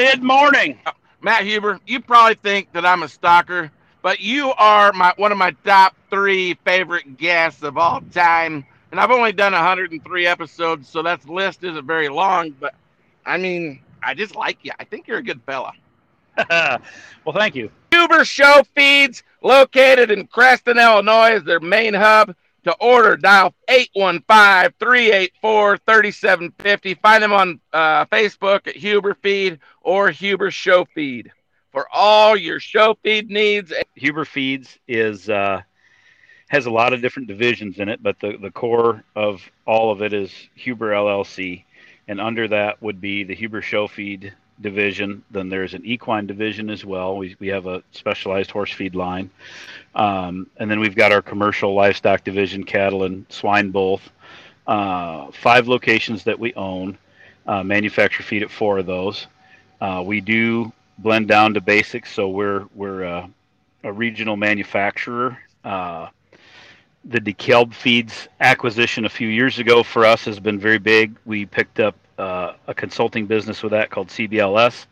mid morning. Uh, Matt Hueber, you probably think that I'm a stalker, but you are my one of my top three favorite guests of all time. And I've only done 103 episodes, so that list isn't very long. But I mean, I just like you. I think you're a good fella. well, thank you. Hueber Show Feeds, located in Creston, Illinois, is their main hub. To order, dial 815-384-3750. Find them on uh, Facebook at Hueber Feed or Hueber Show Feed for all your show feed needs. Hueber Feeds is uh, has a lot of different divisions in it, but the, the core of all of it is Hueber LLC, and under that would be the Hueber Show Feed division. Then there's an equine division as well. We, we have a specialized horse feed line. Um, and then we've got our commercial livestock division, cattle and swine both. Uh, five locations that we own, uh, manufacture feed at four of those. Uh, we do blend down to basics, so we're we're uh, a regional manufacturer. Uh, the DeKalb Feeds acquisition a few years ago for us has been very big. We picked up uh, a consulting business with that called CBLS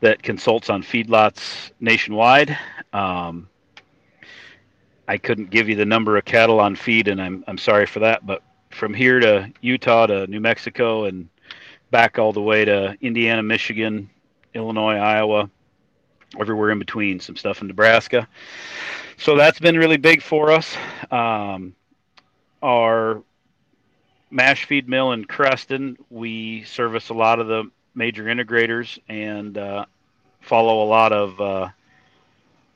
that consults on feedlots nationwide. Um, I couldn't give you the number of cattle on feed, and I'm I'm sorry for that. But from here to Utah to New Mexico and back all the way to Indiana, Michigan, Illinois, Iowa, everywhere in between. Some stuff in Nebraska. So that's been really big for us. Um, our mash feed mill in Creston. We service a lot of the major integrators and uh, follow a lot of uh,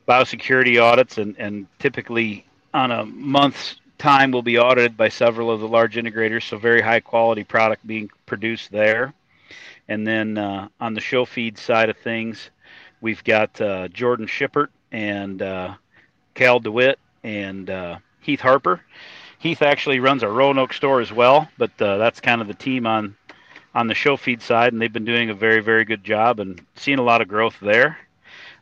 biosecurity audits, and, and typically on a month's time we'll be audited by several of the large integrators. So very high quality product being produced there. And then uh, on the show feed side of things, we've got uh, Jordan Shippert and uh, Cal DeWitt and uh, Heath Harper Heath actually runs a Roanoke store as well, but uh, that's kind of the team on on the show feed side, and they've been doing a very very good job and seeing a lot of growth there.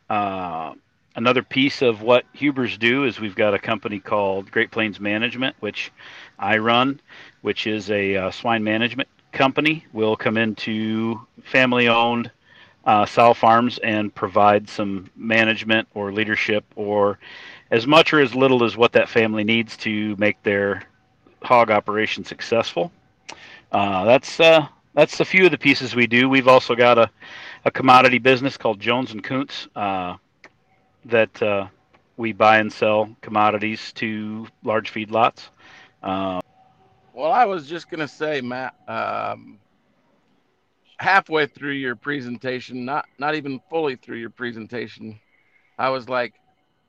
Uh, another piece of what Huebers do is we've got a company called Great Plains Management, which I run, which is a uh, swine management company. We'll come into family owned uh, sow farms and provide some management or leadership or as much or as little as what that family needs to make their hog operation successful. Uh, that's uh, that's a few of the pieces we do. We've also got a, a commodity business called Jones and Kuntz uh, that uh, we buy and sell commodities to large feedlots. Uh, well, I was just gonna say, Matt. Um, halfway through your presentation, not not even fully through your presentation, I was like,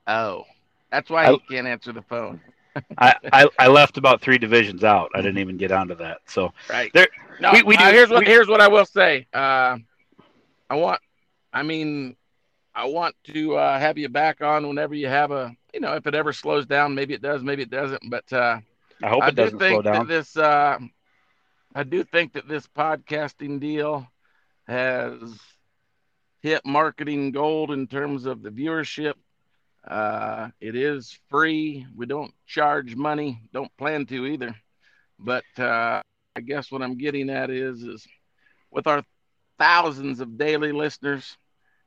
"Oh, that's why I, he can't answer the phone. I, I, I left about three divisions out. I didn't even get onto that. So right there. No, we, we do, uh, here's what we, here's what I will say. Uh, I want, I mean, I want to uh, have you back on whenever you have a, you know, if it ever slows down, maybe it does, maybe it doesn't. But uh, I hope it I doesn't slow down. this, uh, I do think that this podcasting deal has hit marketing gold in terms of the viewership uh, it is free. We don't charge money. Don't plan to either. But uh, I guess what I'm getting at is, is with our thousands of daily listeners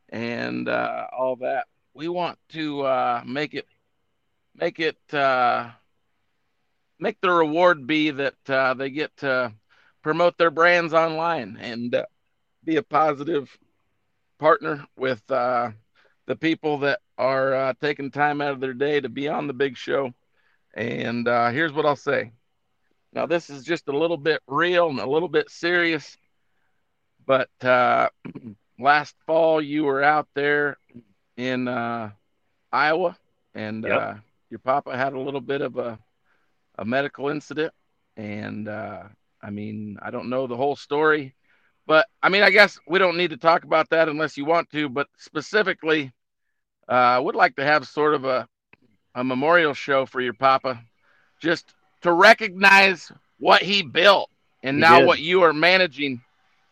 and uh, all that, we want to uh, make it, make it, uh, make the reward be that uh, they get to promote their brands online and be a positive partner with uh, the people that are uh, taking time out of their day to be on the big show. And uh, here's what I'll say. Now, this is just a little bit real and a little bit serious, but uh, last fall you were out there in uh, Iowa, and yep. Uh, your papa had a little bit of a, a medical incident. And uh, I mean, I don't know the whole story, but I mean, I guess we don't need to talk about that unless you want to. But specifically, Uh, I would like to have sort of a, a memorial show for your papa, just to recognize what he built and he now did. what you are managing.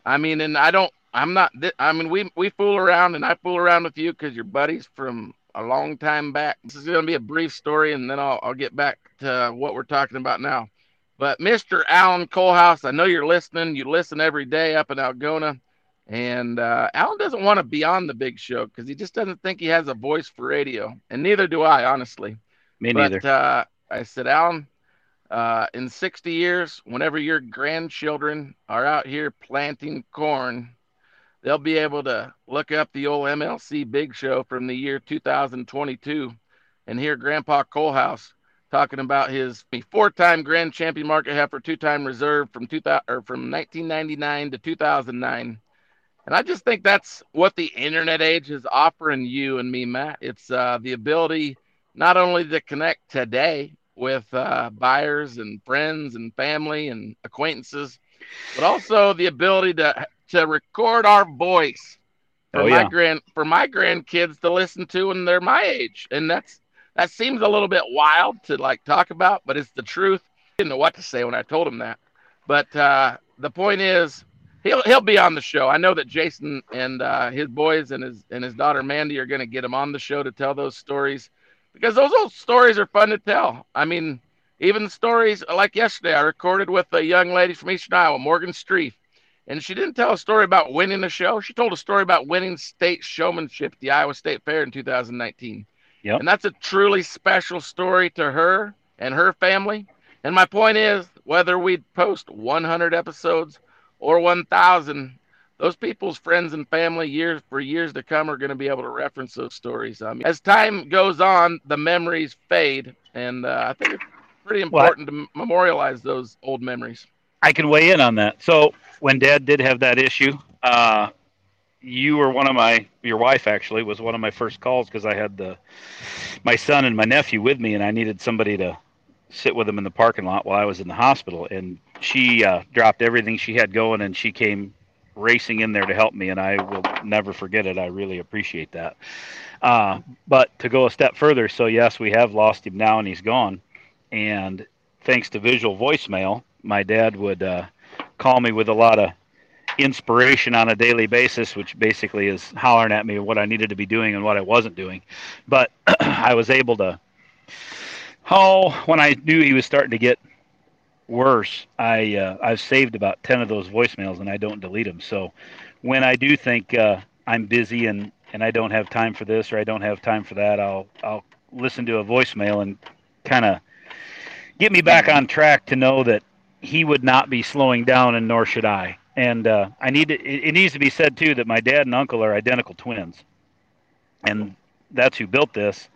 I mean, and I don't, I'm not, I mean, we, we fool around and I fool around with you because you're buddies from a long time back. This is going to be a brief story and then I'll, I'll get back to what we're talking about now. But Mr. Alan Colehouse, I know you're listening. You listen every day up in Algona. And uh, Alan doesn't want to be on the big show because he just doesn't think he has a voice for radio, and neither do I, honestly. Me but, neither. Uh, I said, Alan, uh, in 60 years, whenever your grandchildren are out here planting corn, they'll be able to look up the old MLC Big Show from the year 2022 and hear Grandpa Colehouse talking about his four-time Grand Champion market heifer, two-time reserve from 2000 or from 1999 to 2009. And I just think that's what the internet age is offering you and me, Matt. It's uh, the ability not only to connect today with uh, buyers and friends and family and acquaintances, but also the ability to to record our voice for Oh, my yeah. grand for my grandkids to listen to when they're my age. And that's that seems a little bit wild to like talk about, but it's the truth. I didn't know what to say when I told him that. But uh, the point is, he'll he'll be on the show. I know that Jason and uh, his boys and his and his daughter Mandy are going to get him on the show to tell those stories because those old stories are fun to tell. I mean, even the stories like yesterday, I recorded with a young lady from Eastern Iowa, Morgan Streef, and she didn't tell a story about winning the show. She told a story about winning state showmanship at the Iowa State Fair in 2019. Yep. And that's a truly special story to her and her family. And my point is, whether we post 100 episodes or 1,000, those people's friends and family years for years to come are going to be able to reference those stories. I mean, as time goes on, the memories fade, and uh, I think it's pretty Well, I- important to memorialize those old memories. I can weigh in on that. So when Dad did have that issue, uh, you were one of my your wife actually was one of my first calls because I had the my son and my nephew with me, and I needed somebody to sit with them in the parking lot while I was in the hospital. And she uh, dropped everything she had going, and she came racing in there to help me, and I will never forget it. I really appreciate that. Uh, but to go a step further, so yes, we have lost him now, and he's gone. And thanks to visual voicemail, my dad would uh, call me with a lot of inspiration on a daily basis, which basically is hollering at me what I needed to be doing and what I wasn't doing. But I was able to, oh, when I knew he was starting to get worse, I uh, I've saved about ten of those voicemails and I don't delete them. So when I do think uh, I'm busy and and I don't have time for this or I don't have time for that, I'll I'll listen to a voicemail and kind of get me back on track to know that he would not be slowing down and nor should I. And uh, I need to, it, it needs to be said too that my dad and uncle are identical twins, and that's who built this.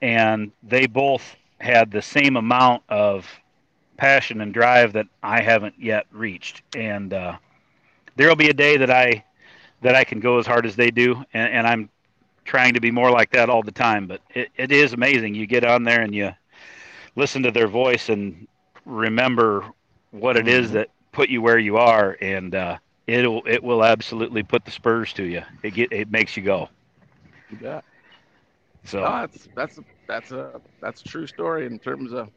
And they both had the same amount of passion and drive that I haven't yet reached. And uh, there'll be a day that I that I can go as hard as they do, and, and I'm trying to be more like that all the time. But it, it is amazing. You get on there and you listen to their voice and remember what it is that put you where you are, and uh, it'll it will absolutely put the spurs to you. It get it makes you go. You bet. So No, that's that's a, that's a that's a true story in terms of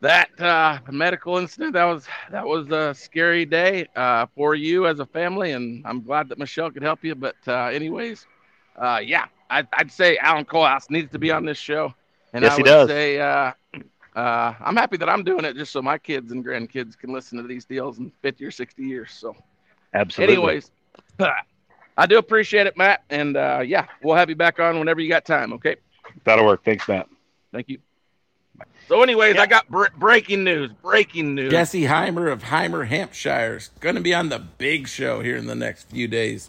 that uh, medical incident. That was that was a scary day uh, for you as a family, and I'm glad that Michelle could help you. But uh, anyways, uh, yeah, I'd, I'd say Alan Colehouse needs to be on this show, and Yes, I he would does. say uh, uh, I'm happy that I'm doing it just so my kids and grandkids can listen to these deals in 50 or 60 years. So. absolutely. Anyways, I do appreciate it, Matt. And uh, yeah, we'll have you back on whenever you got time. Okay. that'll work. Thanks, Matt. Thank you. So, anyways, I got br- breaking news. Breaking news. Jesse Heimer of Heimer, Hampshire, is going to be on the big show here in the next few days.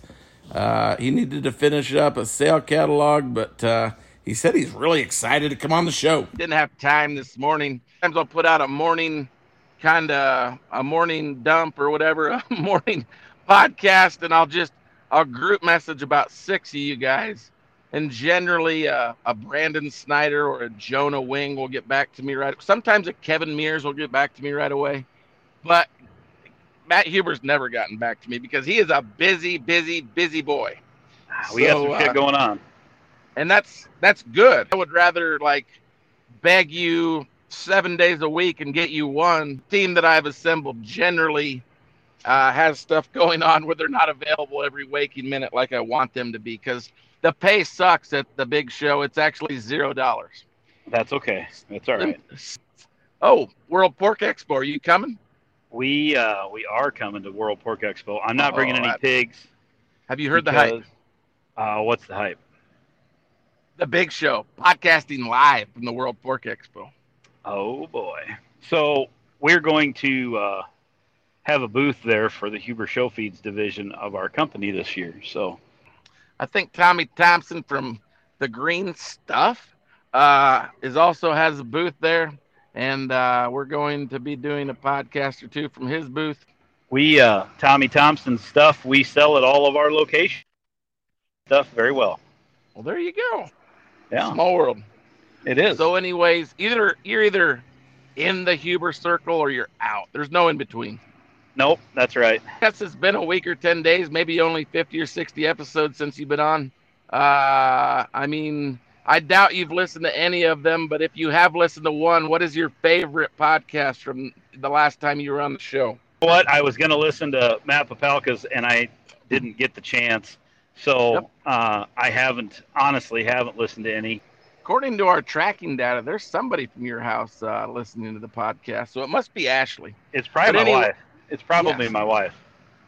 Uh, he needed to finish up a sale catalog, but uh, he said he's really excited to come on the show. Didn't have time this morning. Sometimes I'll put out a morning kind of a morning dump or whatever, a morning podcast, and I'll just I'll group message about six of you guys. And generally, uh, a Brandon Snyder or a Jonah Wing will get back to me right. Sometimes a Kevin Mears will get back to me right away, but Matt Hueber's never gotten back to me because he is a busy, busy, busy boy. We got So, some uh, shit going on. and that's that's good. I would rather like beg you seven days a week and get you one team that I've assembled. Generally, uh, has stuff going on where they're not available every waking minute like I want them to be because the pay sucks at the big show. It's actually zero dollars. That's okay. That's all right. Oh, World Pork Expo, are you coming? We uh, we are coming to World Pork Expo. I'm not bringing Oh, any that- pigs. Have you heard the hype? Uh, what's the hype? The big show, podcasting live from the World Pork Expo. Oh boy! So we're going to uh, have a booth there for the Hueber Show Feeds division of our company this year. So I think Tommy Thompson from the Green Stuff uh, is also has a booth there, and uh, we're going to be doing a podcast or two from his booth. we uh, Tommy Thompson stuff. We sell at all of our locations. Stuff very well. Well, there you go. Yeah, Small world. it is. So, anyways, either you're either in the Hueber circle or you're out. There's no in between. Nope, that's right. guess it's been a week or 10 days, maybe only 50 or 60 episodes since you've been on. Uh, I mean, I doubt you've listened to any of them, but if you have listened to one, what is your favorite podcast from the last time you were on the show? What I was going to listen to Matt Papalka's and I didn't get the chance. So Yep. uh, I haven't honestly haven't listened to any. According to our tracking data, there's somebody from your house uh, listening to the podcast, so it must be Ashley. It's probably But my anyway- wife. It's probably Yes. my wife.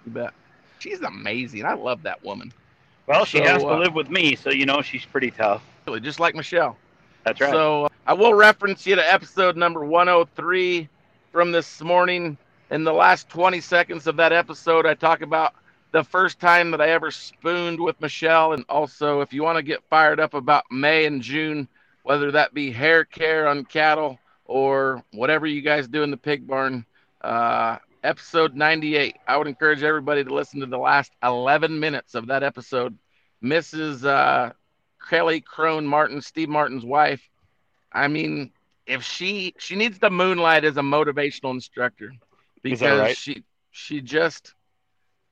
You bet. She's amazing. I love that woman. Well, she So, has to uh, live with me, so you know she's pretty tough. Just like Michelle. That's right. So uh, I will reference you to episode number 103 from this morning. In the last 20 seconds of that episode, I talk about the first time that I ever spooned with Michelle. And also, if you want to get fired up about May and June, whether that be hair care on cattle or whatever you guys do in the pig barn, uh, episode 98. I would encourage everybody to listen to the last 11 minutes of that episode. Mrs. Uh, Kelly Crone Martin, Steve Martin's wife. I mean, if she she needs the moonlight as a motivational instructor because right? she she just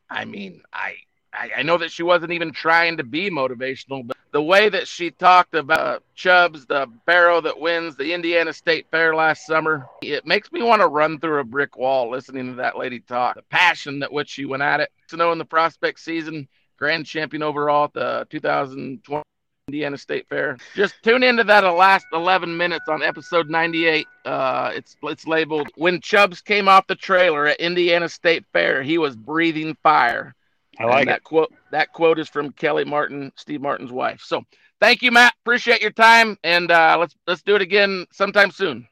I mean, I, I I know that she wasn't even trying to be motivational, but the way that she talked about Chubbs, the barrow that wins the Indiana State Fair last summer, it makes me want to run through a brick wall listening to that lady talk. The passion that which she went at it. To know in the prospect season, grand champion overall at the 2020 Indiana State Fair. Just tune into that last 11 minutes on episode 98. Uh, it's it's labeled "When Chubbs came off the trailer at Indiana State Fair, he was breathing fire." I like and it. that quote. That quote is from Kelly Martin, Steve Martin's wife. So, thank you, Matt. Appreciate your time, and uh, let's let's do it again sometime soon.